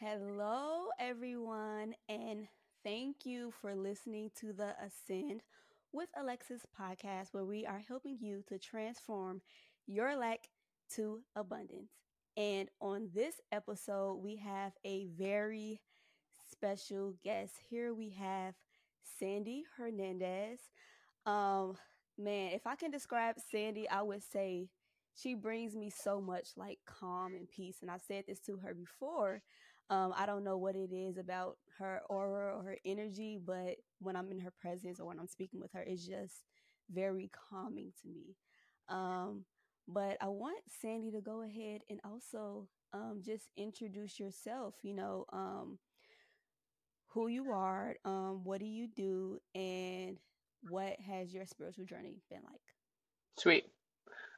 Hello, everyone, and thank you for listening to the Ascend with Alexis podcast, where we are helping you to transform your lack to abundance. And on this episode, we have a very special guest. Here we have Sandy Hernandez. Um, man, if I can describe Sandy, I would say she brings me so much like calm and peace. And I've said this to her before. Um, I don't know what it is about her aura or her energy, but when I'm in her presence or when I'm speaking with her, it's just very calming to me. Um, but I want Sandy to go ahead and also um, just introduce yourself. You know, um, who you are, um, what do you do, and what has your spiritual journey been like? Sweet.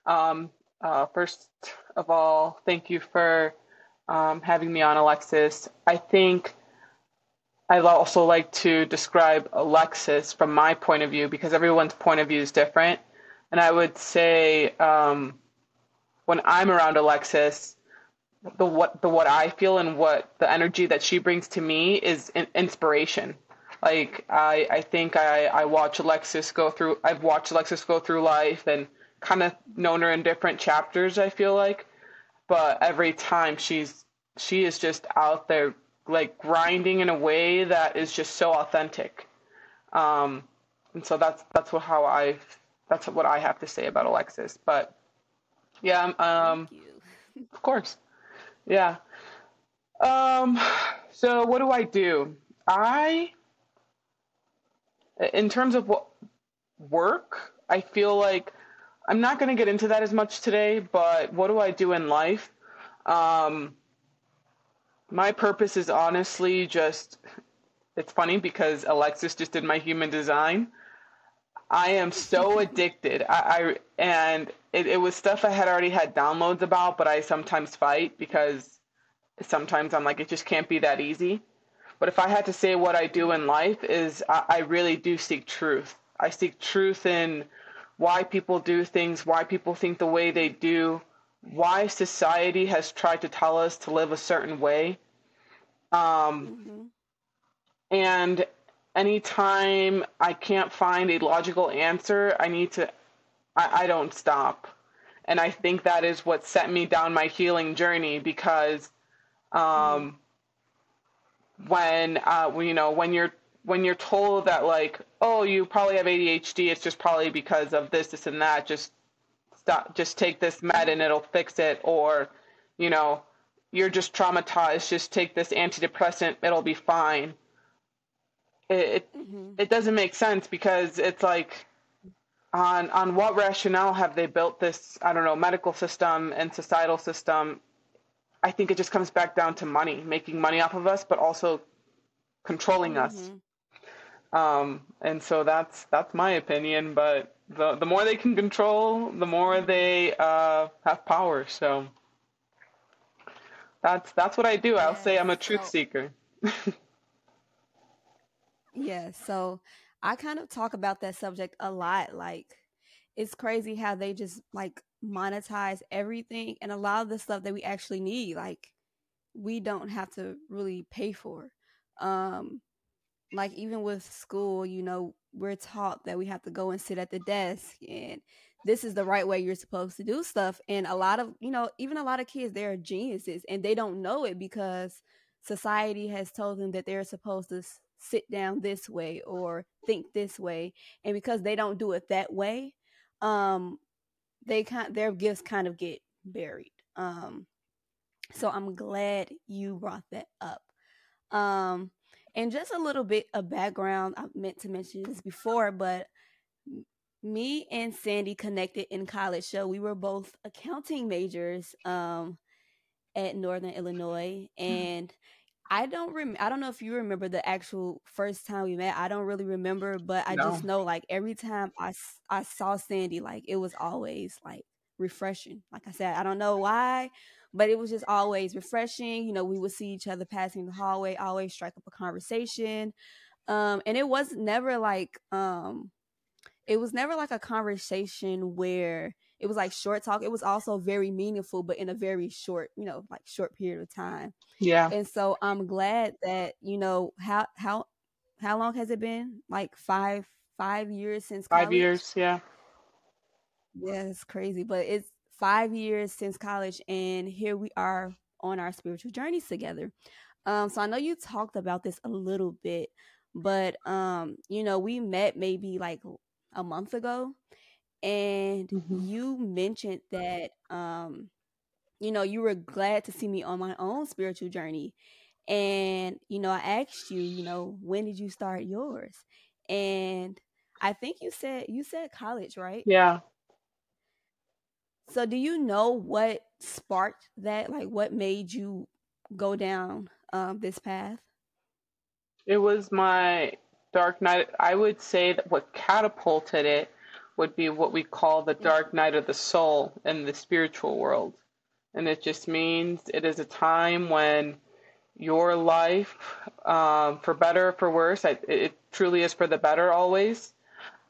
Um, uh, first of all, thank you for um, having me on, Alexis. I think I'd also like to describe Alexis from my point of view because everyone's point of view is different. And I would say um, when I'm around Alexis, the what the what I feel and what the energy that she brings to me is inspiration. Like I I think I I watch Alexis go through I've watched Alexis go through life and kind of known her in different chapters. I feel like but every time she's she is just out there like grinding in a way that is just so authentic. Um, and so that's that's what how i that's what i have to say about alexis. But yeah um, of course. Yeah. Um so what do i do? I in terms of what work i feel like I'm not going to get into that as much today, but what do I do in life? Um, my purpose is honestly just it's funny because Alexis just did my human design. I am so addicted. I, I and it, it was stuff I had already had downloads about, but I sometimes fight because sometimes I'm like, it just can't be that easy. But if I had to say what I do in life is I, I really do seek truth. I seek truth in why people do things, why people think the way they do, why society has tried to tell us to live a certain way. Um, mm-hmm. And anytime I can't find a logical answer, I need to, I, I don't stop. And I think that is what set me down my healing journey because um, mm-hmm. when, uh, you know, when you're when you're told that like, oh, you probably have ADHD, it's just probably because of this, this, and that. Just stop. Just take this med and it'll fix it. Or, you know, you're just traumatized. Just take this antidepressant. It'll be fine. It it, mm-hmm. it doesn't make sense because it's like on on what rationale have they built this i don't know medical system and societal system i think it just comes back down to money making money off of us but also controlling mm-hmm. us um, and so that's that's my opinion. But the the more they can control, the more they uh, have power. So that's that's what I do. I'll say I'm a truth so, seeker. yeah. So I kind of talk about that subject a lot. Like it's crazy how they just like monetize everything and a lot of the stuff that we actually need. Like we don't have to really pay for. Um, like even with school, you know, we're taught that we have to go and sit at the desk and this is the right way you're supposed to do stuff. And a lot of, you know, even a lot of kids, they're geniuses and they don't know it because society has told them that they're supposed to sit down this way or think this way. And because they don't do it that way, um, they kind their gifts kind of get buried. Um, so I'm glad you brought that up. Um, and just a little bit of background, I meant to mention this before, but me and Sandy connected in college. So we were both accounting majors um, at Northern Illinois. Hmm. And I don't rem- I don't know if you remember the actual first time we met. I don't really remember, but I no. just know like every time I, I saw Sandy, like it was always like refreshing. Like I said, I don't know why, but it was just always refreshing. You know, we would see each other passing the hallway, always strike up a conversation. Um, and it was never like um it was never like a conversation where it was like short talk. It was also very meaningful, but in a very short, you know, like short period of time. Yeah. And so I'm glad that, you know, how how how long has it been? Like five five years since college? Five years, yeah. Yeah, it's crazy. But it's five years since college and here we are on our spiritual journeys together. Um, so I know you talked about this a little bit, but um, you know, we met maybe like a month ago and mm-hmm. you mentioned that um you know you were glad to see me on my own spiritual journey and you know i asked you you know when did you start yours and i think you said you said college right yeah so do you know what sparked that? Like what made you go down um this path? It was my dark night i would say that what catapulted it would be what we call the dark night of the soul in the spiritual world. And it just means it is a time when your life, um, for better or for worse, it, it, truly is for the better always,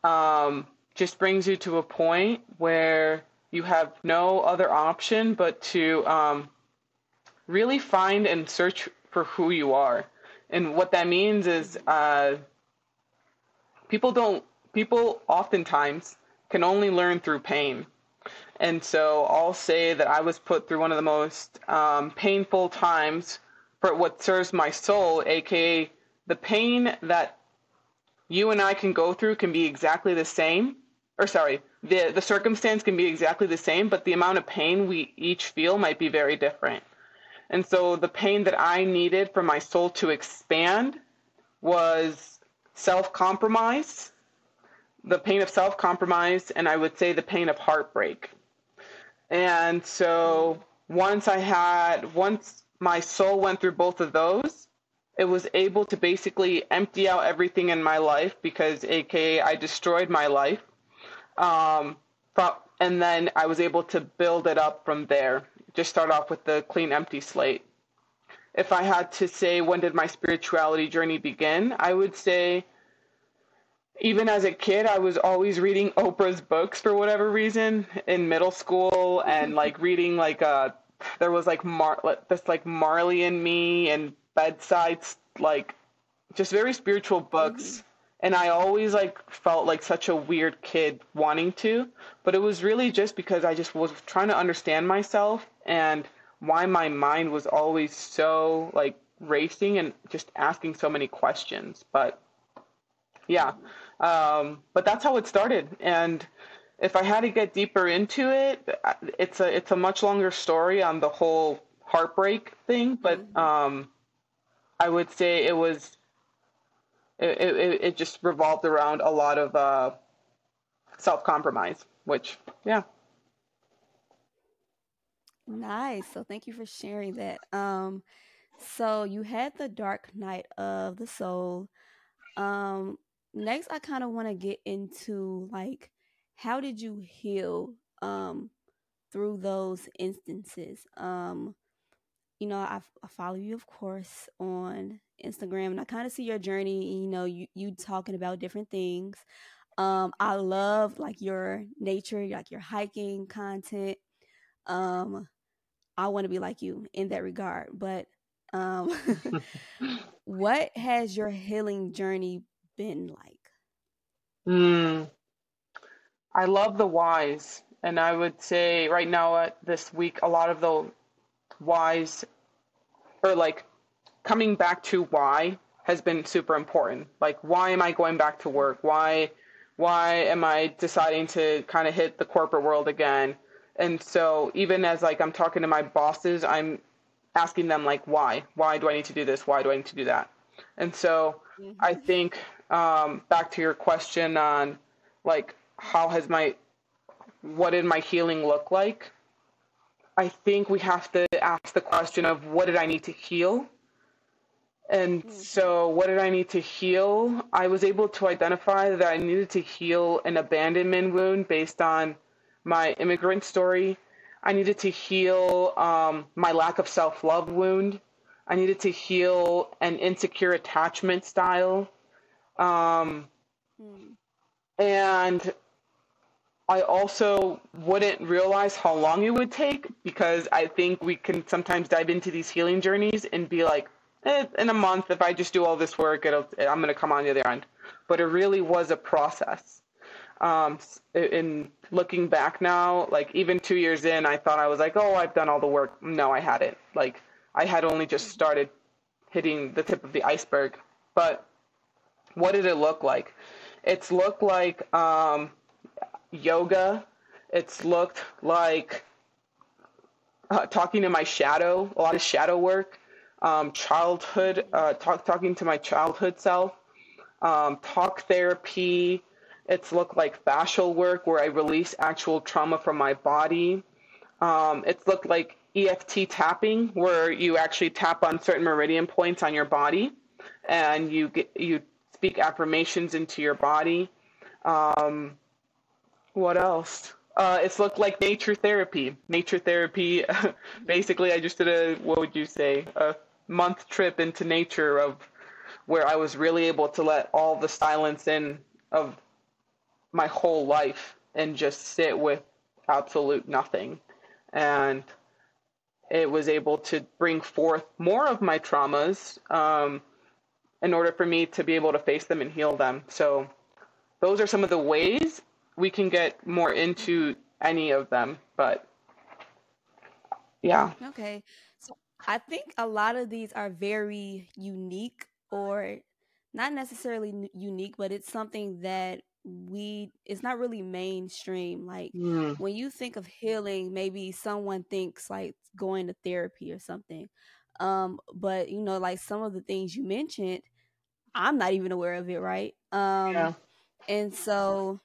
um, just brings you to a point where you have no other option but to um, really find and search for who you are. And what that means is uh, people don't, people oftentimes can only learn through pain. And so I'll say that I was put through one of the most um, painful times for what serves my soul, aka the pain that you and I can go through can be exactly the same. Or sorry, the the circumstance can be exactly the same, but the amount of pain we each feel might be very different. And so the pain that I needed for my soul to expand was self-compromise the pain of self compromise, and I would say the pain of heartbreak. And so once I had, once my soul went through both of those, it was able to basically empty out everything in my life because, AKA, I destroyed my life. Um, from, and then I was able to build it up from there. Just start off with the clean, empty slate. If I had to say when did my spirituality journey begin, I would say even as a kid, I was always reading Oprah's books for whatever reason in middle school and like reading like uh there was like Mar this like Marley and Me and bedsides like just very spiritual books. And I always like felt like such a weird kid wanting to, but it was really just because I just was trying to understand myself and why my mind was always so like racing and just asking so many questions. But yeah, um, but that's how it started. And if I had to get deeper into it, it's a it's a much longer story on the whole heartbreak thing. But mm-hmm. um, I would say it was it, it, it just revolved around a lot of uh, self compromise, which yeah. Nice. So thank you for sharing that. Um, so you had the dark night of the soul. Um, next I kind of want to get into like how did you heal um through those instances um you know I, I follow you of course on Instagram and I kind of see your journey you know you you talking about different things um I love like your nature like your hiking content um I want to be like you in that regard but um what has your healing journey been like? Mm, I love the whys. And I would say right now, uh, this week, a lot of the whys, or like coming back to why, has been super important. Like, why am I going back to work? Why, why am I deciding to kind of hit the corporate world again? And so, even as like I'm talking to my bosses, I'm asking them like, why? Why do I need to do this? Why do I need to do that? And so, mm-hmm. I think um, back to your question on like how has my what did my healing look like i think we have to ask the question of what did i need to heal and mm-hmm. so what did i need to heal i was able to identify that i needed to heal an abandonment wound based on my immigrant story i needed to heal um, my lack of self-love wound i needed to heal an insecure attachment style um, hmm. And I also wouldn't realize how long it would take because I think we can sometimes dive into these healing journeys and be like, in a month, if I just do all this work, it'll, I'm going to come on the other end. But it really was a process. Um, in looking back now, like even two years in, I thought I was like, oh, I've done all the work. No, I hadn't. Like I had only just started hitting the tip of the iceberg. But what did it look like? It's looked like um, yoga. It's looked like uh, talking to my shadow, a lot of shadow work, um, childhood, uh, talk, talking to my childhood self, um, talk therapy. It's looked like fascial work where I release actual trauma from my body. Um, it's looked like EFT tapping where you actually tap on certain meridian points on your body and you get, you speak affirmations into your body. Um, what else? Uh, it's looked like nature therapy. Nature therapy. basically, I just did a what would you say a month trip into nature of where I was really able to let all the silence in of my whole life and just sit with absolute nothing. And it was able to bring forth more of my traumas um, in order for me to be able to face them and heal them. So, those are some of the ways we can get more into any of them, but yeah. Okay. I think a lot of these are very unique or not necessarily unique, but it's something that we it's not really mainstream like mm. when you think of healing maybe someone thinks like going to therapy or something um but you know like some of the things you mentioned i'm not even aware of it right um yeah. and so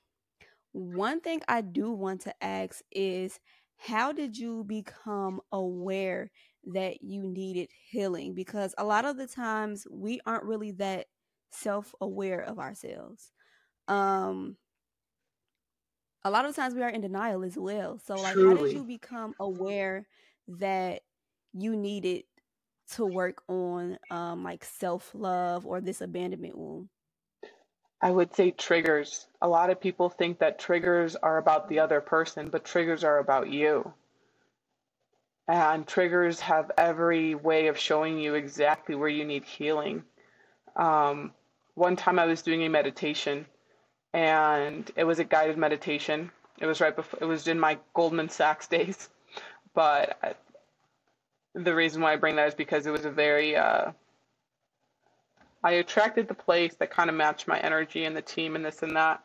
one thing I do want to ask is how did you become aware that you needed healing? Because a lot of the times we aren't really that self aware of ourselves. Um, a lot of times we are in denial as well. So, like, Truly. how did you become aware that you needed to work on um, like self love or this abandonment wound? I would say triggers. A lot of people think that triggers are about the other person, but triggers are about you. And triggers have every way of showing you exactly where you need healing. Um, one time I was doing a meditation, and it was a guided meditation. It was right before, it was in my Goldman Sachs days. But the reason why I bring that is because it was a very, uh, I attracted the place that kind of matched my energy and the team and this and that.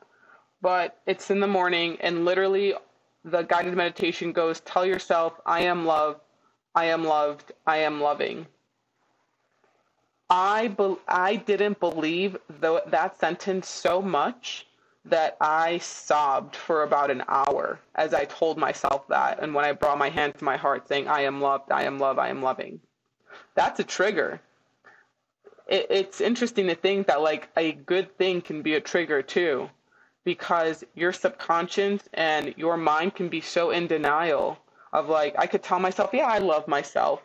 But it's in the morning, and literally, the guided meditation goes Tell yourself, I am love, I am loved, I am loving. I, be- I didn't believe th- that sentence so much that I sobbed for about an hour as I told myself that. And when I brought my hand to my heart saying, I am loved, I am love, I am loving. That's a trigger it, it's interesting to think that like a good thing can be a trigger too, because your subconscious and your mind can be so in denial of like I could tell myself, yeah, I love myself.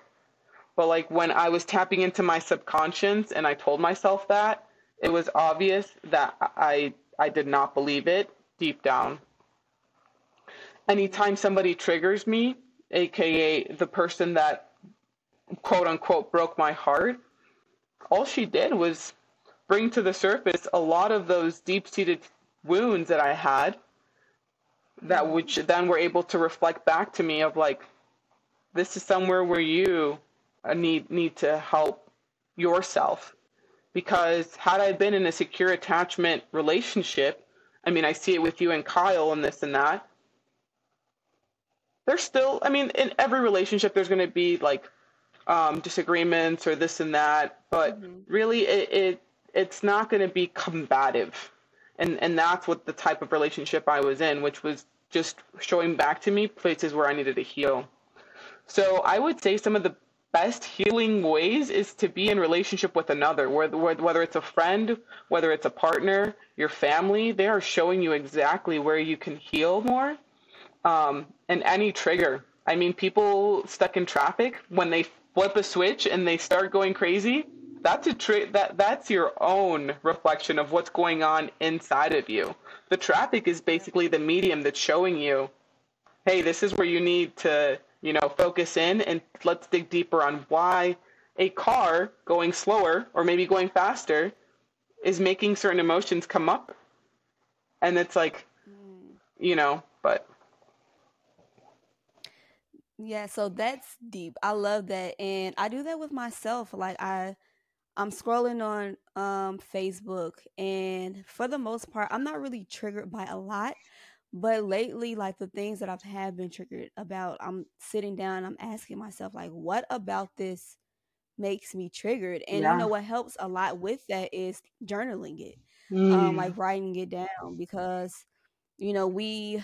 But like when I was tapping into my subconscious and I told myself that, it was obvious that I I did not believe it deep down. Anytime somebody triggers me, aka the person that quote unquote broke my heart, all she did was bring to the surface a lot of those deep seated wounds that I had that which then were able to reflect back to me of like this is somewhere where you uh, need need to help yourself because had I been in a secure attachment relationship I mean I see it with you and Kyle and this and that there's still I mean in every relationship there's going to be like um, disagreements or this and that, but mm-hmm. really it, it it's not going to be combative, and and that's what the type of relationship I was in, which was just showing back to me places where I needed to heal. So I would say some of the best healing ways is to be in relationship with another, whether whether it's a friend, whether it's a partner, your family. They are showing you exactly where you can heal more, um, and any trigger. I mean, people stuck in traffic when they flip a switch and they start going crazy, that's a tra- that that's your own reflection of what's going on inside of you. The traffic is basically the medium that's showing you, hey, this is where you need to, you know, focus in and let's dig deeper on why a car going slower or maybe going faster is making certain emotions come up. And it's like, you know, but yeah, so that's deep. I love that. And I do that with myself. Like I I'm scrolling on um Facebook and for the most part I'm not really triggered by a lot. But lately, like the things that I've have been triggered about, I'm sitting down, I'm asking myself, like, what about this makes me triggered? And yeah. you know what helps a lot with that is journaling it. Mm. Um, like writing it down because you know, we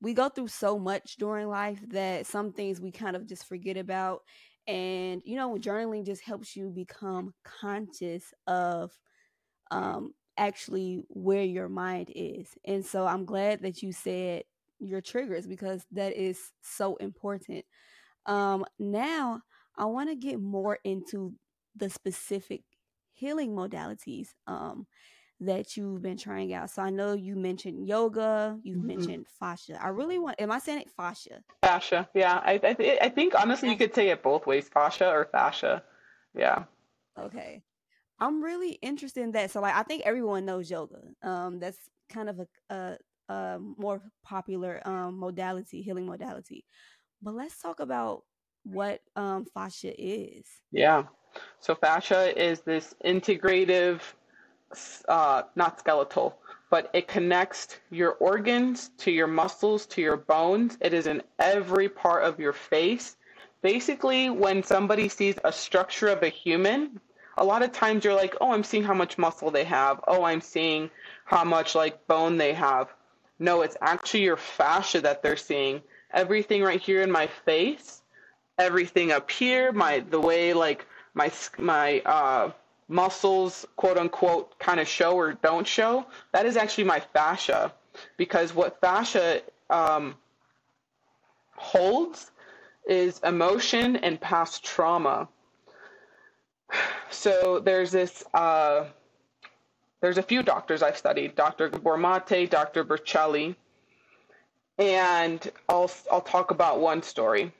we go through so much during life that some things we kind of just forget about and you know journaling just helps you become conscious of um actually where your mind is. And so i'm glad that you said your triggers because that is so important. Um now i want to get more into the specific healing modalities um that you've been trying out. So I know you mentioned yoga, you've mm-hmm. mentioned fascia. I really want, am I saying it fascia? Fascia, yeah. I I, th- I think honestly you could say it both ways, fascia or fascia. Yeah. Okay. I'm really interested in that. So like I think everyone knows yoga. Um that's kind of a a, a more popular um modality, healing modality. But let's talk about what um fascia is. Yeah. So fascia is this integrative uh, not skeletal, but it connects your organs to your muscles to your bones. It is in every part of your face. Basically, when somebody sees a structure of a human, a lot of times you're like, oh, I'm seeing how much muscle they have. Oh, I'm seeing how much like bone they have. No, it's actually your fascia that they're seeing. Everything right here in my face, everything up here, my the way like my my uh muscles, quote unquote, kind of show or don't show, that is actually my fascia. Because what fascia um, holds is emotion and past trauma. So there's this, uh, there's a few doctors I've studied, Dr. Gabor Dr. Berceli, and I'll, I'll talk about one story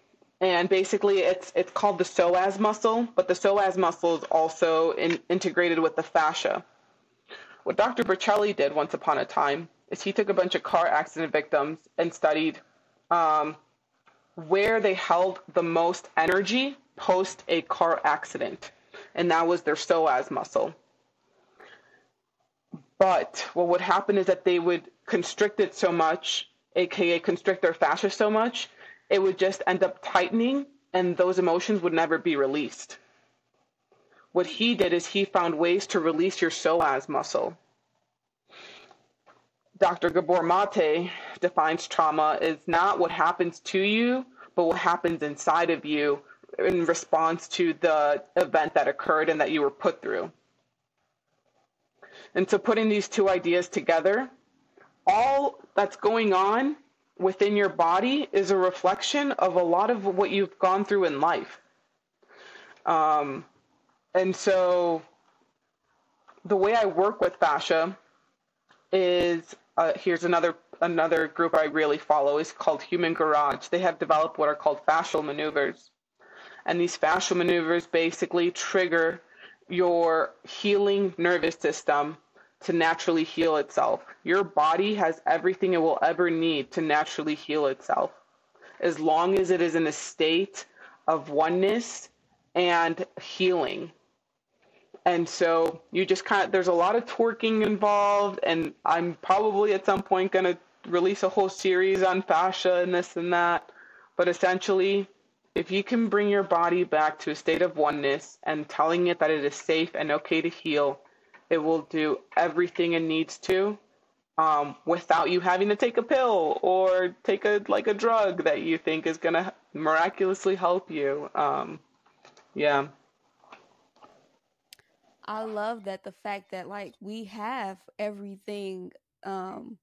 and basically it's it's called the psoas muscle, but the psoas muscle is also in, integrated with the fascia. What Dr. Berceli did once upon a time is he took a bunch of car accident victims and studied um, where they held the most energy post a car accident, and that was their psoas muscle. But what would happen is that they would constrict it so much, aka constrict their fascia so much, it would just end up tightening and those emotions would never be released. What he did is he found ways to release your psoas muscle. Dr. Gabor Mate defines trauma as not what happens to you, but what happens inside of you in response to the event that occurred and that you were put through. And so putting these two ideas together, all that's going on within your body is a reflection of a lot of what you've gone through in life. Um, and so the way I work with fascia is uh, here's another another group I really follow is called Human Garage. They have developed what are called fascial maneuvers. And these fascial maneuvers basically trigger your healing nervous system to naturally heal itself. Your body has everything it will ever need to naturally heal itself. As long as it is in a state of oneness and healing. And so you just kind of, there's a lot of twerking involved, and I'm probably at some point going to release a whole series on fascia and this and that. But essentially, if you can bring your body back to a state of oneness and telling it that it is safe and okay to heal, it will do everything it needs to um, without you having to take a pill or take a like a drug that you think is gonna miraculously help you. Um, yeah. I love that the fact that like we have everything um,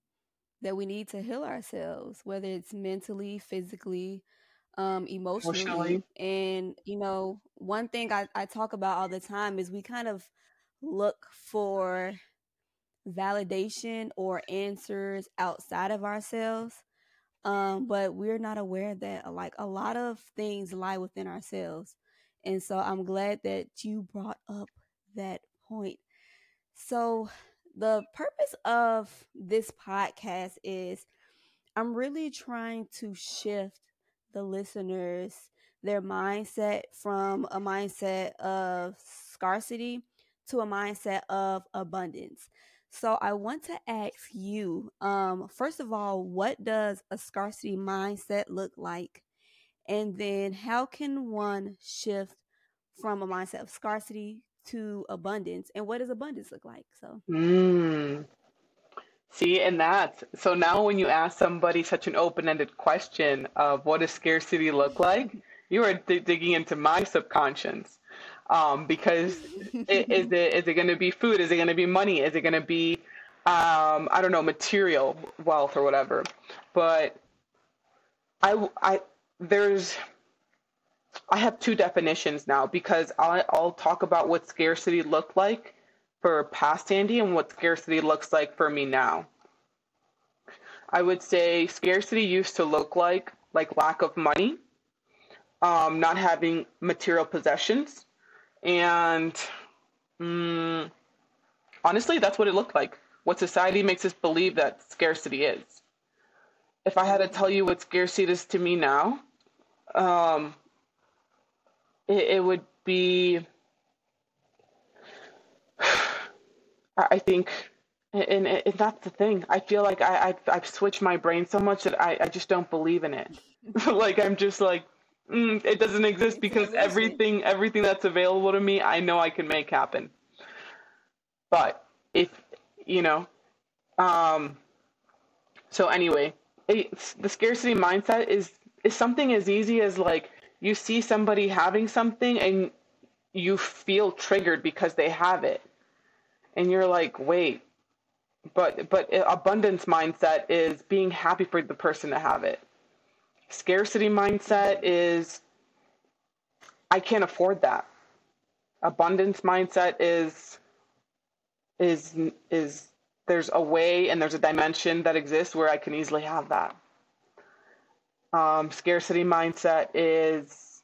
that we need to heal ourselves, whether it's mentally, physically, um, emotionally. emotionally. And, you know, one thing I, I talk about all the time is we kind of look for validation or answers outside of ourselves. Um, but we're not aware that like a lot of things lie within ourselves. And so I'm glad that you brought up that point. So the purpose of this podcast is I'm really trying to shift the listeners their mindset from a mindset of scarcity to a mindset of abundance. So I want to ask you, um, first of all, what does a scarcity mindset look like? And then how can one shift from a mindset of scarcity to abundance? And what does abundance look like? So mm. See, and that's so now when you ask somebody such an open-ended question of what does scarcity look like, you are d- digging into my subconscious. Um, because it, is it is it going to be food? Is it going to be money? Is it going to be um, I don't know material wealth or whatever? But I I there's I have two definitions now because I'll, I'll talk about what scarcity looked like for past Sandy and what scarcity looks like for me now. I would say scarcity used to look like like lack of money, um, not having material possessions, and mm, honestly, that's what it looked like. What society makes us believe that scarcity is. If I had to tell you what scarcity is to me now, um, it, it would be I think, and, and that's the thing. I feel like I, I've, I've switched my brain so much that I, I just don't believe in it. like I'm just like, mm, it doesn't exist because everything everything that's available to me, I know I can make happen. But if you know, um, so anyway, the scarcity mindset is is something as easy as like you see somebody having something and you feel triggered because they have it and you're like, wait, but but abundance mindset is being happy for the person to have it. Scarcity mindset is I can't afford that. Abundance mindset is is is there's a way and there's a dimension that exists where I can easily have that. Um, scarcity mindset is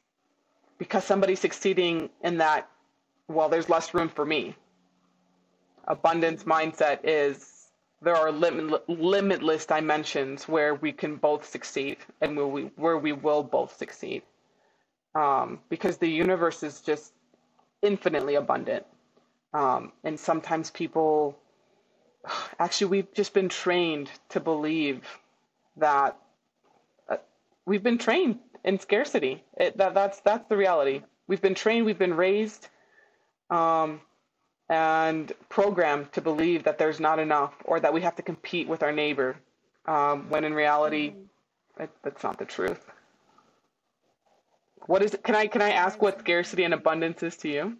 because somebody's succeeding in that, well, there's less room for me abundance mindset is there are lim- limitless dimensions where we can both succeed and where we where we will both succeed. Um, because the universe is just infinitely abundant. Um, and sometimes people actually we've just been trained to believe that uh, we've been trained in scarcity. It, that, that's that's the reality. We've been trained we've been raised um, and programmed to believe that there's not enough or that we have to compete with our neighbor, um, when in reality, mm-hmm. it, that's not the truth. What is? Can I can I ask what scarcity and abundance is to you?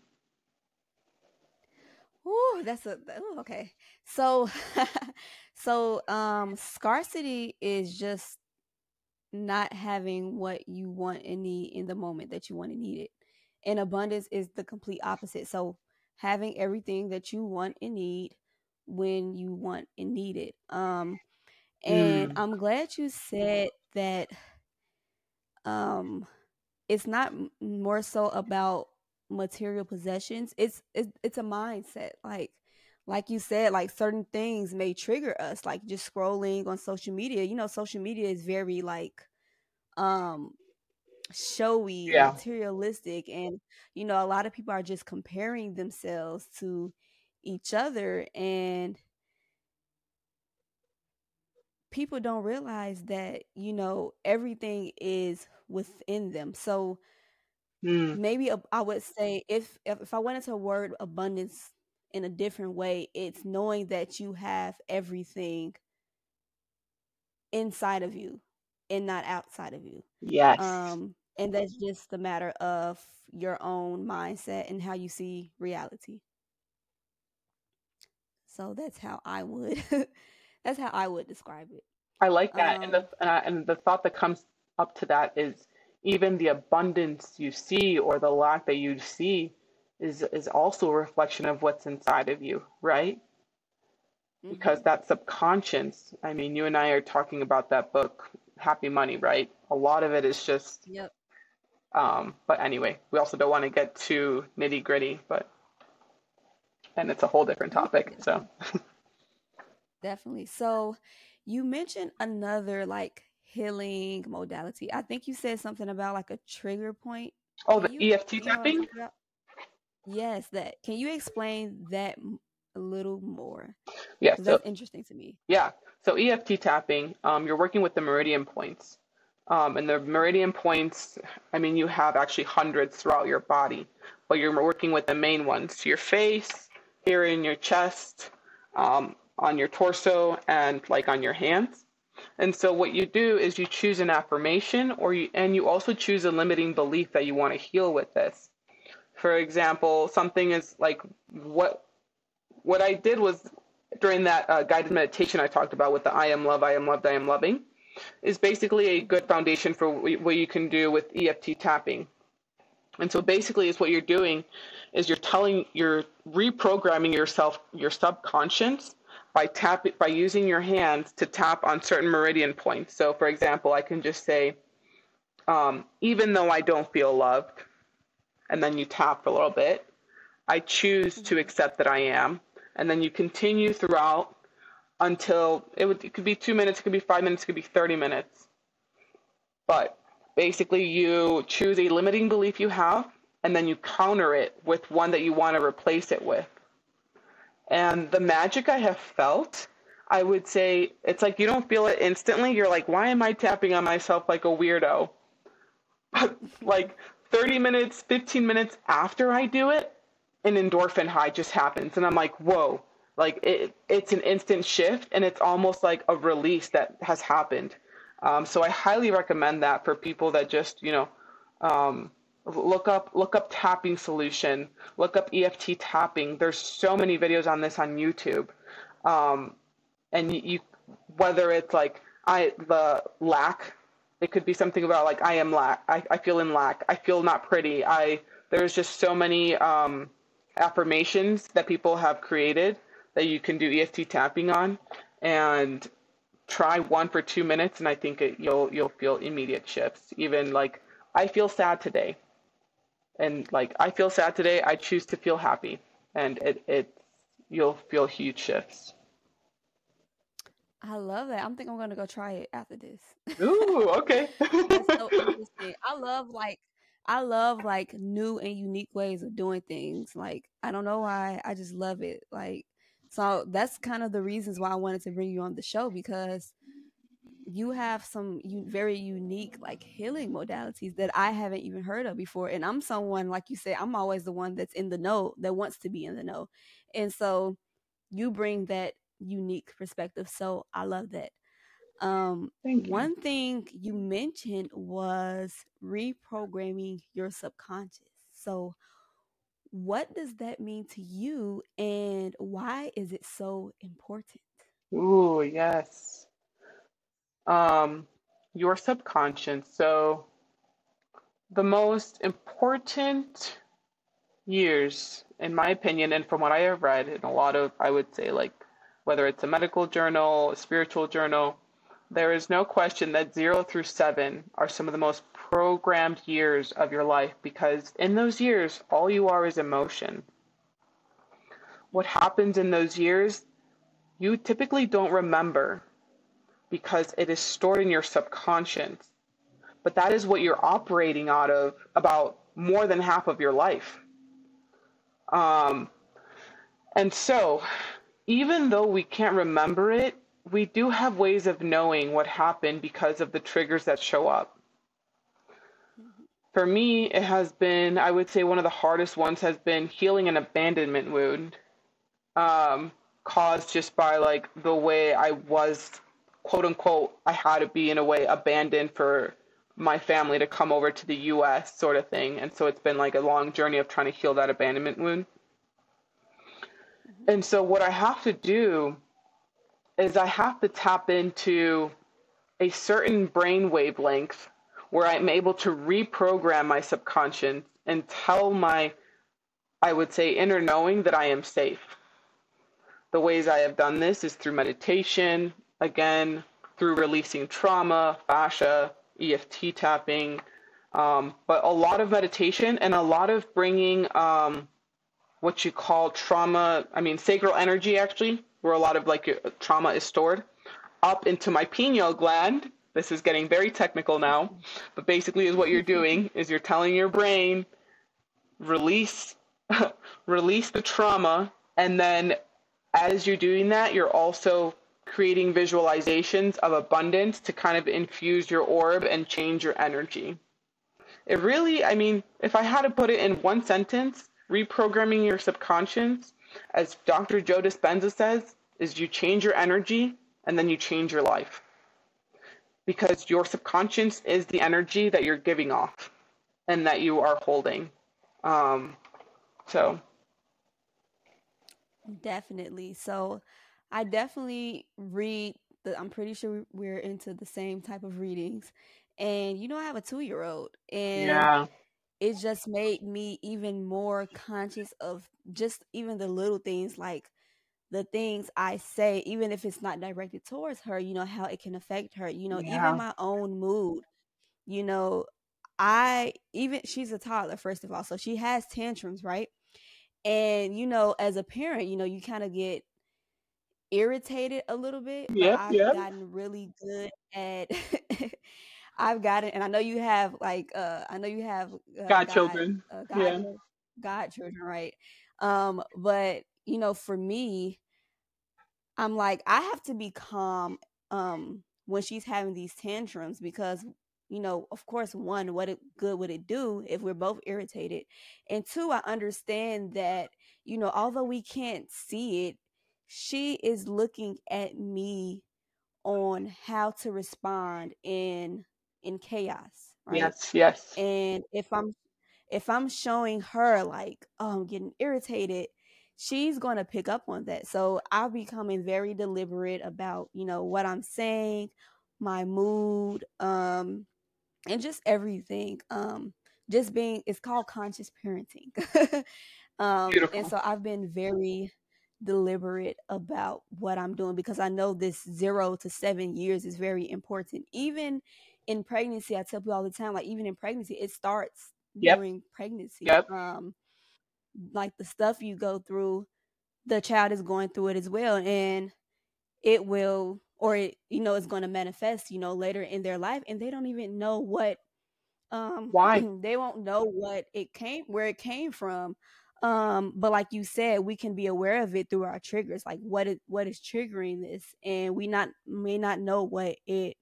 Oh, that's a ooh, okay. So, so um, scarcity is just not having what you want and need in the moment that you want to need it, and abundance is the complete opposite. So, having everything that you want and need when you want and need it. Um, and mm. I'm glad you said that um, it's not more so about material possessions. It's, it's it's a mindset. Like like you said, like certain things may trigger us, like just scrolling on social media. You know, social media is very like um showy, yeah. materialistic, and you know, a lot of people are just comparing themselves to each other, and people don't realize that you know everything is within them. So mm. maybe I would say if, if I went into a word abundance in a different way, it's knowing that you have everything inside of you and not outside of you. Yes. Um, and that's just a matter of your own mindset and how you see reality. So that's how I would. that's how I would describe it. I like that, um, and the uh, and the thought that comes up to that is even the abundance you see or the lack that you see is is also a reflection of what's inside of you, right? Mm-hmm. Because that subconscious, I mean, you and I are talking about that book, Happy Money, right? A lot of it is just Yep. Um, but anyway, we also don't want to get too nitty gritty, but and it's a whole different topic. So definitely. So you mentioned another like healing modality. I think you said something about like a trigger point. Oh, the you, EFT tapping? Yes, that. Can you explain that a little more? Yeah, so, that's interesting to me. Yeah. So EFT tapping, um, you're working with the meridian points. Um, and the meridian points, I mean, you have actually hundreds throughout your body, but you're working with the main ones. your face, here in your chest, um, on your torso, and like on your hands. And so what you do is you choose an affirmation or you and you also choose a limiting belief that you want to heal with this. For example, something is like what what I did was during that uh, guided meditation I talked about with the I am love, I am loved, I am loving is basically a good foundation for what you can do with EFT tapping. And so basically is what you're doing is you're telling you're reprogramming yourself your subconscious by tap by using your hands to tap on certain meridian points. So for example, I can just say um, even though I don't feel loved, and then you tap for a little bit, I choose to accept that I am, and then you continue throughout until it would it could be two minutes, it could be five minutes, it could be thirty minutes. But basically, you choose a limiting belief you have, and then you counter it with one that you want to replace it with. And the magic I have felt, I would say it's like you don't feel it instantly. You're like, why am I tapping on myself like a weirdo? But like 30 minutes, 15 minutes after I do it, an endorphin high just happens. And I'm like, whoa, like it, it's an instant shift and it's almost like a release that has happened. Um, so I highly recommend that for people that just, you know, um, look up look up tapping solution look up eft tapping there's so many videos on this on youtube um, and you, you, whether it's like i the lack it could be something about like i am lack i, I feel in lack i feel not pretty i there's just so many um, affirmations that people have created that you can do eft tapping on and try one for two minutes and i think it, you'll you'll feel immediate shifts even like i feel sad today and like I feel sad today, I choose to feel happy, and it it you'll feel huge shifts. I love that. I'm think I'm gonna go try it after this. Ooh, okay. so interesting. I love like I love like new and unique ways of doing things. Like I don't know why, I just love it. Like so that's kind of the reasons why I wanted to bring you on the show because you have some very unique like healing modalities that I haven't even heard of before. And I'm someone like you say, I'm always the one that's in the know that wants to be in the know. And so you bring that unique perspective. So I love that. Um, one thing you mentioned was reprogramming your subconscious. So what does that mean to you and why is it so important? Ooh, yes um, your subconscious. So, the most important years, in my opinion, and from what I have read in a lot of, I would say, like whether it's a medical journal, a spiritual journal, there is no question that zero through seven are some of the most programmed years of your life because in those years, all you are is emotion. What happens in those years, you typically don't remember because it is stored in your subconscious. But that is what you're operating out of about more than half of your life. Um, and so, even though we can't remember it, we do have ways of knowing what happened because of the triggers that show up. For me, it has been, I would say, one of the hardest ones has been healing an abandonment wound um, caused just by like the way I was quote unquote, I had to be in a way abandoned for my family to come over to the US sort of thing. And so it's been like a long journey of trying to heal that abandonment wound. And so what I have to do is I have to tap into a certain brain wavelength where I'm able to reprogram my subconscious and tell my, I would say, inner knowing that I am safe. The ways I have done this is through meditation, again, through releasing trauma, fascia, EFT tapping, um, but a lot of meditation and a lot of bringing um, what you call trauma, I mean, sacral energy actually, where a lot of like uh, trauma is stored, up into my pineal gland. This is getting very technical now, but basically, is what you're mm-hmm. doing is you're telling your brain, release, release the trauma, and then as you're doing that, you're also creating visualizations of abundance to kind of infuse your orb and change your energy. It really, I mean, if I had to put it in one sentence, reprogramming your subconscious, as Dr. Joe Dispenza says, is you change your energy and then you change your life. Because your subconscious is the energy that you're giving off and that you are holding. Um, so. Definitely. So I definitely read the, I'm pretty sure we're into the same type of readings. And you know, I have a two year old and yeah it just made me even more conscious of just even the little things like the things I say, even if it's not directed towards her, you know, how it can affect her, you know, yeah. even my own mood, you know, I even she's a toddler, first of all, so she has tantrums, right? And, you know, as a parent, you know, you kind of get irritated a little bit. Yeah, I've yep. gotten really good at I've gotten, and I know you have like uh I know you have uh, godchildren, God, uh, God, yeah, godchildren, right? Um, but you know, for me, I'm like I have to be calm um when she's having these tantrums because you know, of course, one, what it, good would it do if we're both irritated, and two, I understand that you know, although we can't see it, she is looking at me on how to respond in in chaos right? Yes yes. And if i'm if i'm showing her like oh i'm getting irritated she's going to pick up on that so i'm becoming very deliberate about you know what i'm saying my mood um and just everything um just being it's called conscious parenting um Beautiful. and so i've been very deliberate about what i'm doing because i know this zero to seven years is very important even in pregnancy, I tell people all the time, like even in pregnancy, it starts yep. during pregnancy. Yep. Um, like the stuff you go through, the child is going through it as well, and it will, or it, you know, it's going to manifest, you know, later in their life, and they don't even know what, um, why they won't know what it came, where it came from. Um, but like you said, we can be aware of it through our triggers, like what is what is triggering this, and we not may not know what it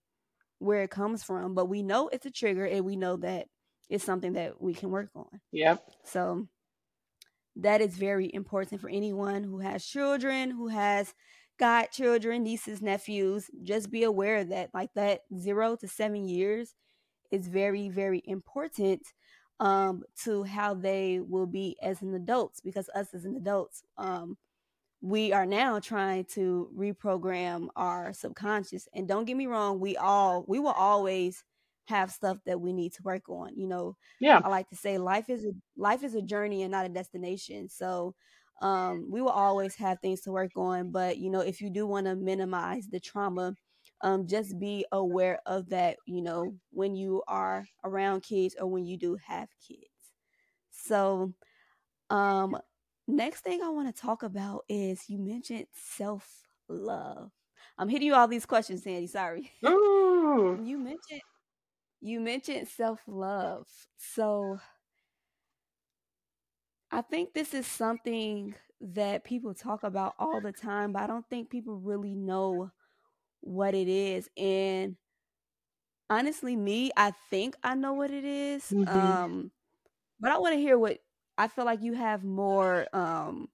where it comes from, but we know it's a trigger and we know that it's something that we can work on. Yep. So that is very important for anyone who has children, who has godchildren, nieces, nephews. Just be aware that like that zero to seven years is very, very important um to how they will be as an adults because us as an adults um we are now trying to reprogram our subconscious and don't get me wrong we all we will always have stuff that we need to work on you know yeah i like to say life is a life is a journey and not a destination so um we will always have things to work on but you know if you do want to minimize the trauma um just be aware of that you know when you are around kids or when you do have kids so um Next thing I want to talk about is you mentioned self love. I'm hitting you all these questions, Sandy. Sorry. you mentioned you mentioned self love. So I think this is something that people talk about all the time, but I don't think people really know what it is. And honestly, me, I think I know what it is. Mm-hmm. Um, but I want to hear what I feel like you have more um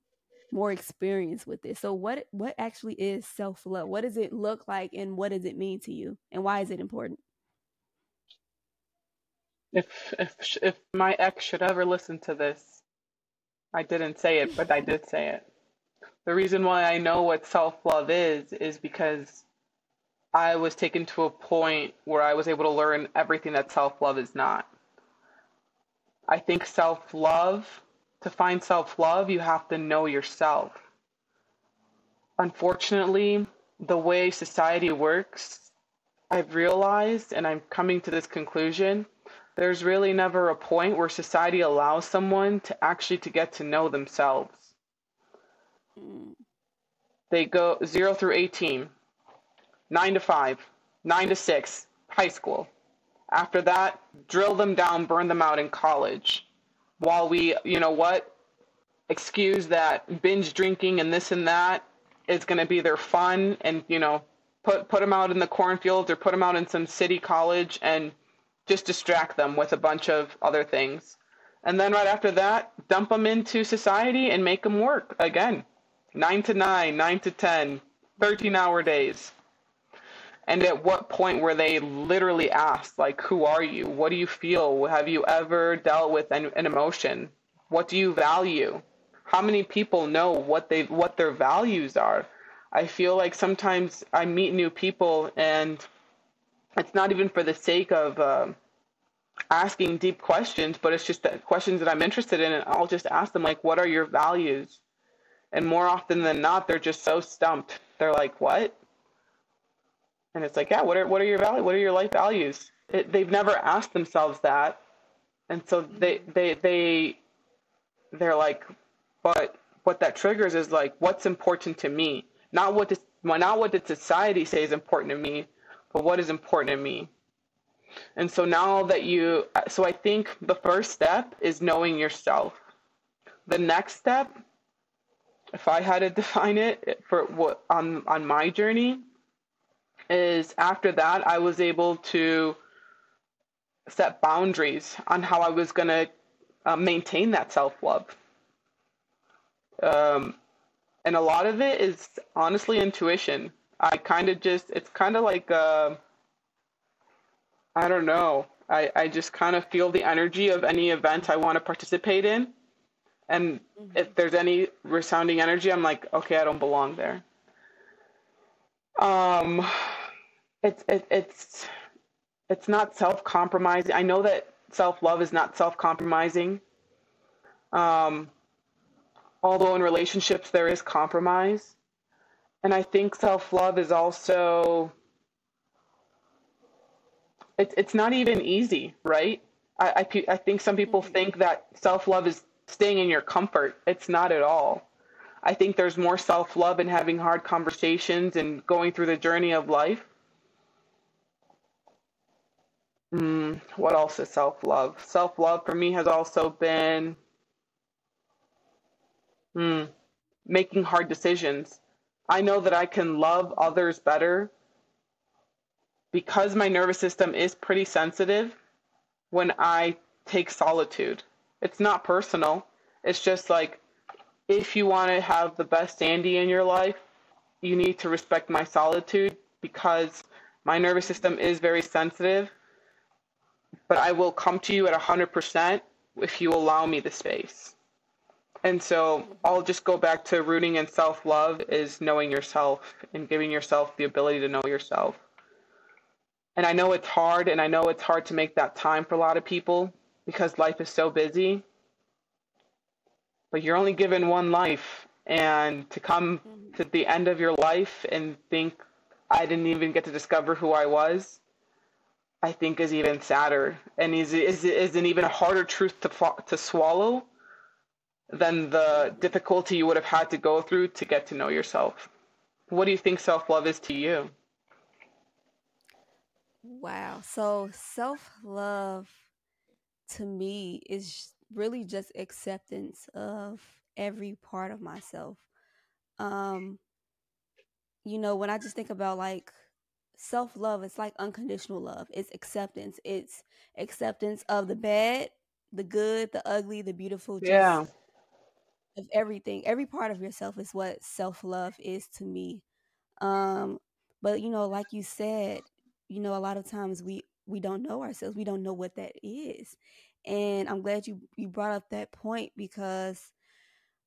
more experience with this. So what what actually is self-love? What does it look like and what does it mean to you and why is it important? If if if my ex should ever listen to this, I didn't say it, but I did say it. The reason why I know what self-love is is because I was taken to a point where I was able to learn everything that self love is not. I think self love, to find self love, you have to know yourself. Unfortunately, the way society works, I've realized, and I'm coming to this conclusion, there's really never a point where society allows someone to actually to get to know themselves. Mm. They go 0 through 18, 9 to 5, 9 to 6, high school. After that, drill them down, burn them out in college. While we, you know what, excuse that binge drinking and this and that is going to be their fun and, you know, put put them out in the cornfields or put them out in some city college and just distract them with a bunch of other things. And then right after that, dump them into society and make them work again. 9 to 9, 9 to 10, 13 hour days. And at what point were they literally asked, like, who are you? What do you feel? Have you ever dealt with an, an emotion? What do you value? How many people know what they what their values are? I feel like sometimes I meet new people and it's not even for the sake of uh, asking deep questions, but it's just that questions that I'm interested in, and I'll just ask them like, "What are your values?" And more often than not, they're just so stumped. They're like, "What?" And it's like, yeah, what are what are your values? What are your life values? It, they've never asked themselves that, and so they they they they're like, but what that triggers is like, what's important to me? Not what does not what did society say is important to me, but what is important to me. And so now that you, so I think the first step is knowing yourself. The next step, if I had to define it for what on on my journey, is after that, I was able to set boundaries on how I was going to uh, maintain that self love. Um, and a lot of it is honestly intuition. I kind of just, it's kind of like, uh, I don't know. I, I just kind of feel the energy of any event I want to participate in. And mm-hmm. if there's any resounding energy, I'm like, okay, I don't belong there. Um, it's it, it's it's not self-compromising. I know that self-love is not self-compromising. Um, although in relationships there is compromise, and I think self-love is also it's it's not even easy, right? I, I, I think some people mm-hmm. think that self-love is staying in your comfort. It's not at all. I think there's more self-love in having hard conversations and going through the journey of life Mm, what else is self love? Self love for me has also been mm, making hard decisions. I know that I can love others better because my nervous system is pretty sensitive when I take solitude. It's not personal. It's just like if you want to have the best Sandy in your life, you need to respect my solitude because my nervous system is very sensitive but I will come to you at 100% if you allow me the space. And so I'll just go back to rooting in self love is knowing yourself and giving yourself the ability to know yourself. And I know it's hard, and I know it's hard to make that time for a lot of people because life is so busy. But you're only given one life, and to come mm-hmm. to the end of your life and think, I didn't even get to discover who I was, I think is even sadder and is is is an even harder truth to to swallow than the difficulty you would have had to go through to get to know yourself. What do you think self-love is to you? Wow. So self-love to me is really just acceptance of every part of myself. Um you know, when I just think about like self love it's like unconditional love. It's acceptance. It's acceptance of the bad the good the ugly the beautiful yeah. of everything. Every part of yourself is what self love is to me. Um but you know like you said you know a lot of times we we don't know ourselves we don't know what that is and i'm glad you you brought up that point because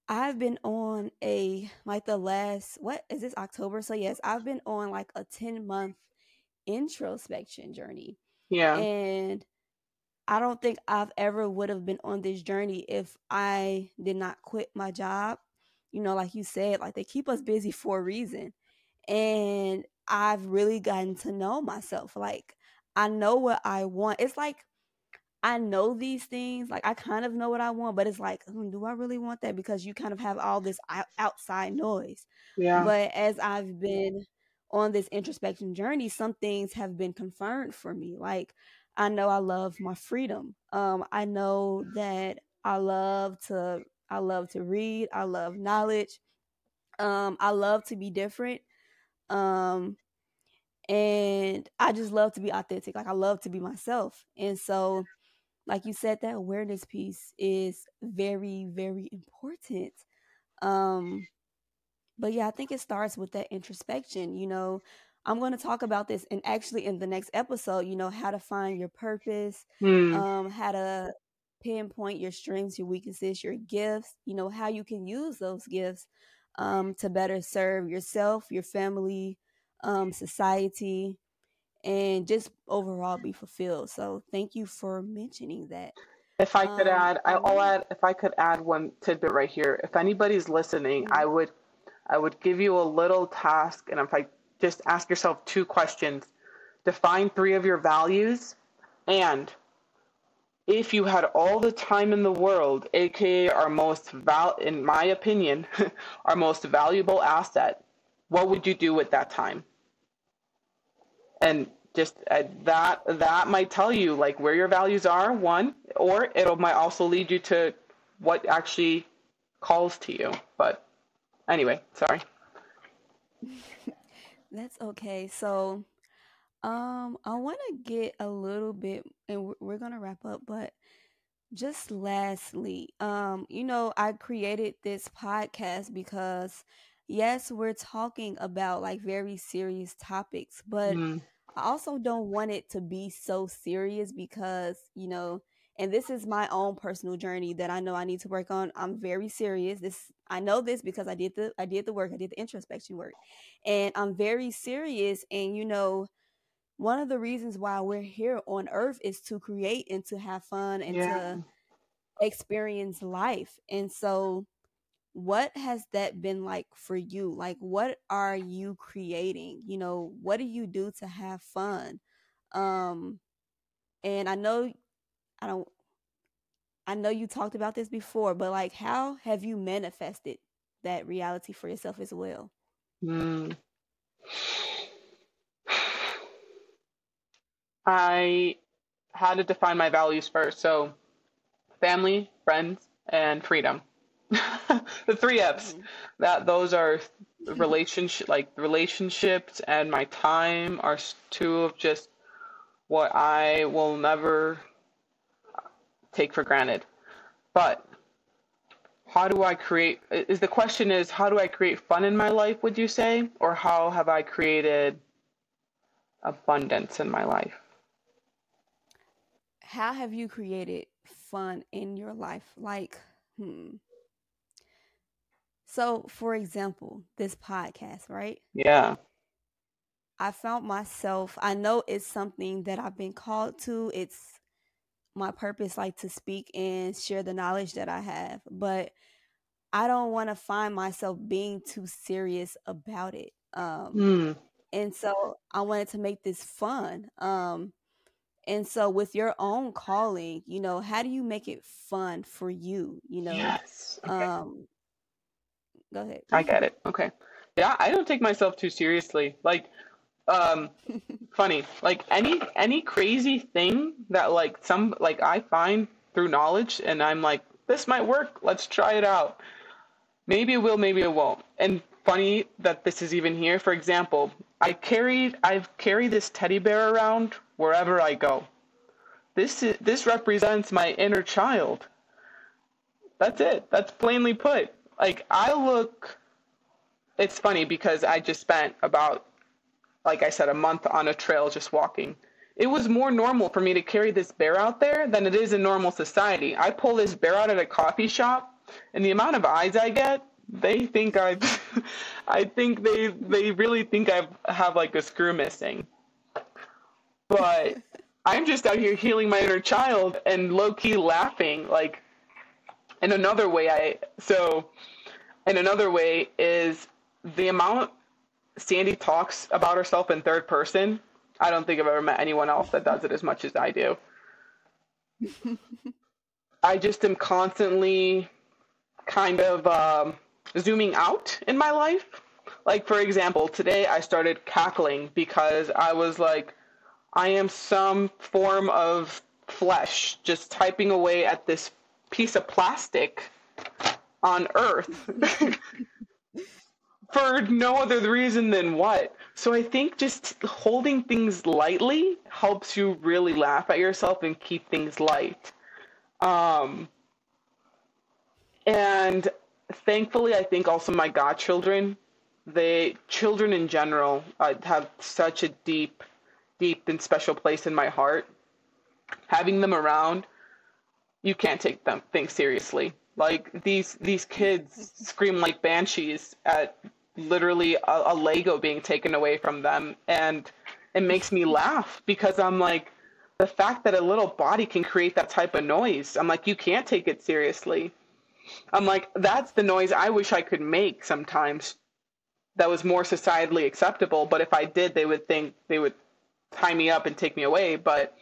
I've been on a like the last what is this October? So yes, I've been on like a 10 month introspection journey. Yeah. And I don't think I've ever would have been on this journey if I did not quit my job. You know, like you said, like they keep us busy for a reason. And I've really gotten to know myself. Like I know what I want. It's like I know these things. Like I kind of know what I want, but it's like, hmm, do I really want that? Because you kind of have all this outside noise. Yeah. But as I've been on this introspection journey, some things have been confirmed for me. Like I know I love my freedom. Um, I know that I love to I love to read. I love knowledge. Um, I love to be different. Um, and I just love to be authentic. Like I love to be myself. And so, like you said, that awareness piece is very, very important. Um, but yeah, I think it starts with that introspection. You know, I'm going to talk about this and actually in the next episode, you know, how to find your purpose, Hmm. um, how to pinpoint your strengths, your weaknesses, your gifts, you know, how you can use those gifts um, to better serve yourself, your family, um, society, and just overall be fulfilled. So thank you for mentioning that. If I could Um, add, I- I I'll add. If I could add one tidbit right here. If anybody's listening, Mhm. I would, I would give you a little task, and if I just ask yourself two questions, define three of your values, and if you had all the time in the world, aka our most val, in my opinion, our most valuable asset, what would you do with that time? and just uh, that that might tell you like where your values are one or it might also lead you to what actually calls to you but anyway sorry That's okay. So, um, I want to get a little bit, and we're, we're gonna wrap up, but just lastly, um, you know, I created this podcast because, yes, we're talking about like very serious topics, but Mm, I also don't want it to be so serious because, you know, and this is my own personal journey that I know I need to work on. I'm very serious. This I know this because I did the I did the work, I did the introspection work. And I'm very serious and you know, one of the reasons why we're here on earth is to create and to have fun and yeah to experience life. And so what has that been like for you? Like what are you creating? You know, what do you do to have fun? Um and I know I don't I know you talked about this before, but like how have you manifested that reality for yourself as well? Mm. I had to define my values first so family friends and freedom the three f's Mhm. that those are relationship like relationships and my time are two of just what I will never take for granted. But how do I create is the question is how do I create fun in my life would you say or how have I created abundance in my life? How have you created fun in your life? Like, hmm. So, for example, this podcast, right? Yeah. I found myself, I know it's something that I've been called to. It's my purpose, like to speak and share the knowledge that I have. But I don't want to find myself being too serious about it. Um, Mm. and so I wanted to make this fun. Um, and so with your own calling, you know, how do you make it fun for you? You know, Yes. Okay. um, go ahead. I get it. Okay. Yeah, I don't take myself too seriously. Like um funny like any any crazy thing that like some like i find through knowledge and i'm like this might work let's try it out maybe it will maybe it won't and funny that this is even here. For example i carried i've carried this teddy bear around wherever i go. This is this represents my inner child. That's it. That's plainly put. Like i look it's funny because i just spent about like I said, a month on a trail just walking. It was more normal for me to carry this bear out there than it is in normal society. I pull this bear out at a coffee shop, and the amount of eyes I get, they think I've, I think they they really think I have like a screw missing. but I'm just out here healing my inner child and low key laughing. Like, in another way, I so, in another way is the amount Sandy talks about herself in third person. I don't think I've ever met anyone else that does it as much as I do. I just am constantly kind of um, zooming out in my life. Like, for example, today I started cackling because I was like, I am some form of flesh just typing away at this piece of plastic on Earth for no other reason than what. So I think just holding things lightly helps you really laugh at yourself and keep things light. Um, and thankfully, I think also my godchildren, the children in general, uh, have such a deep deep and special place in my heart. Having them around, you can't take them things seriously. Like these these kids scream like banshees at literally a, a Lego being taken away from them, and it makes me laugh because I'm like, the fact that a little body can create that type of noise, I'm like, you can't take it seriously. I'm like, that's the noise I wish I could make sometimes that was more societally acceptable. But if I did, they would think they would tie me up and take me away. But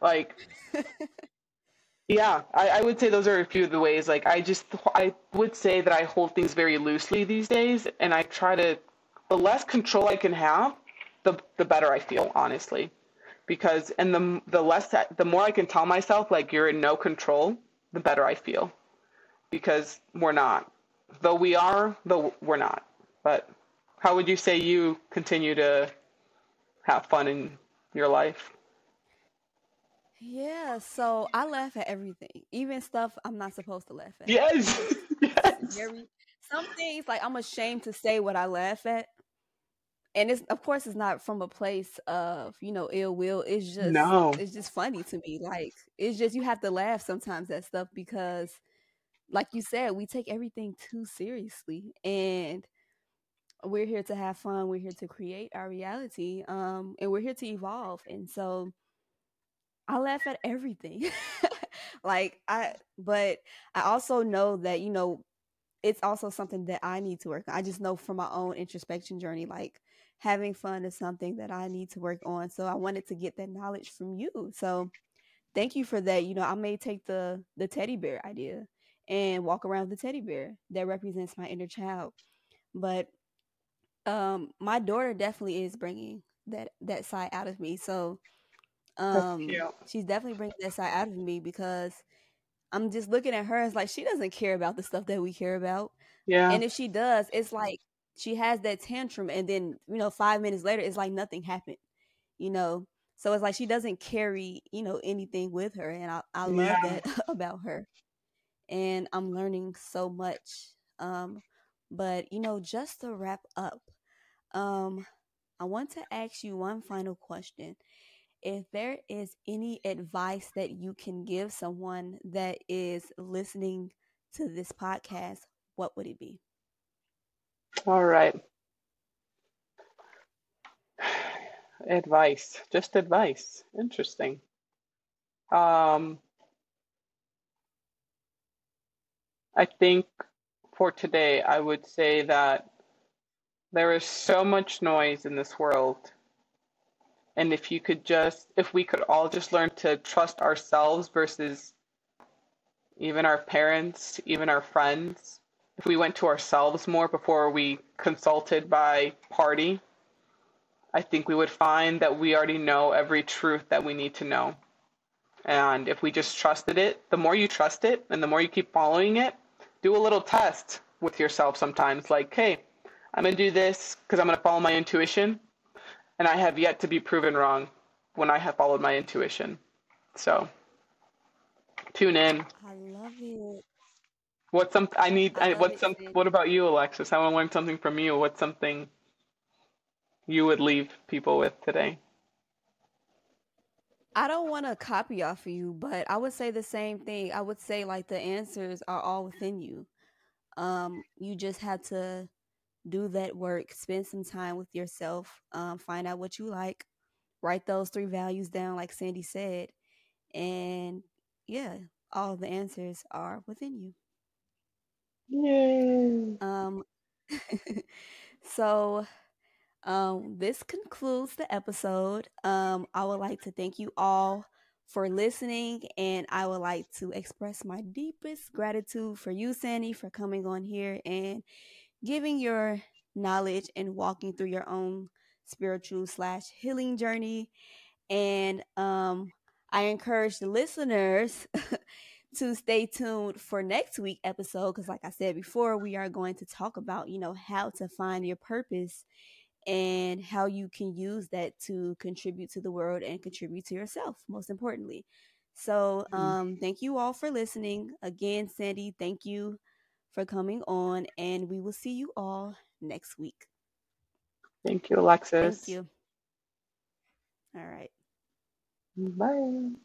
like, yeah, I, I would say those are a few of the ways. Like, I just, I would say that I hold things very loosely these days, and I try to, the less control I can have, the the better I feel, honestly. Because and the the less the more I can tell myself like you're in no control, the better I feel. Because we're not. Though we are, though we're not. But how would you say you continue to have fun in your life? Yeah, so I laugh at everything, even stuff I'm not supposed to laugh at. Yes. yes. Very, some things like I'm ashamed to say what I laugh at, and it's of course it's not from a place of you know ill will. It's just no. It's just funny to me. Like it's just you have to laugh sometimes at stuff because, like you said, we take everything too seriously, and we're here to have fun we're here to create our reality um and we're here to evolve and so i laugh at everything. Like i but i also know that you know it's also something that i need to work on. I just know from my own introspection journey like having fun is something that i need to work on so i wanted to get that knowledge from you. So thank you for that. You know i may take the the teddy bear idea and walk around with the teddy bear that represents my inner child. But um my daughter definitely is bringing that that side out of me. So um she's definitely bringing that side out of me because i'm just looking at her as like she doesn't care about the stuff that we care about. Yeah. And if she does it's like she has that tantrum and then you know five minutes later it's like nothing happened you know? So it's like she doesn't carry you know anything with her and i, I love yeah. that about her and i'm learning so much um but you know just to wrap up um, I want to ask you one final question. If there is any advice that you can give someone that is listening to this podcast, what would it be? All right. Advice, just advice. Interesting. Um, I think for today, I would say that there is so much noise in this world. And if you could just, if we could all just learn to trust ourselves versus even our parents, even our friends, if we went to ourselves more before we consulted by party, I think we would find that we already know every truth that we need to know. And if we just trusted it, the more you trust it and the more you keep following it, do a little test with yourself sometimes like, hey, I'm going to do this because I'm going to follow my intuition. And I have yet to be proven wrong when I have followed my intuition. So tune in. I love it. What's some I need I, I what's some what about you, Alexis? I want to learn something from you. What's something you would leave people with today? I don't want to copy off of you, but I would say the same thing. I would say like the answers are all within you. Um, you just have to do that work, spend some time with yourself, um, find out what you like, write those three values down, like Sandy said. And yeah, all the answers are within you. Yay. Um, so um, this concludes the episode. Um, I would like to thank you all for listening, and I would like to express my deepest gratitude for you, Sandy, for coming on here and giving your knowledge and walking through your own spiritual slash healing journey. And um, I encourage the listeners to stay tuned for next week episode because, like I said before, we are going to talk about you know how to find your purpose and how you can use that to contribute to the world and contribute to yourself most importantly. So mm-hmm. um thank you all for listening. Again sandy thank you for coming on and we will see you all next week. Thank you alexis. Thank you. All right. Bye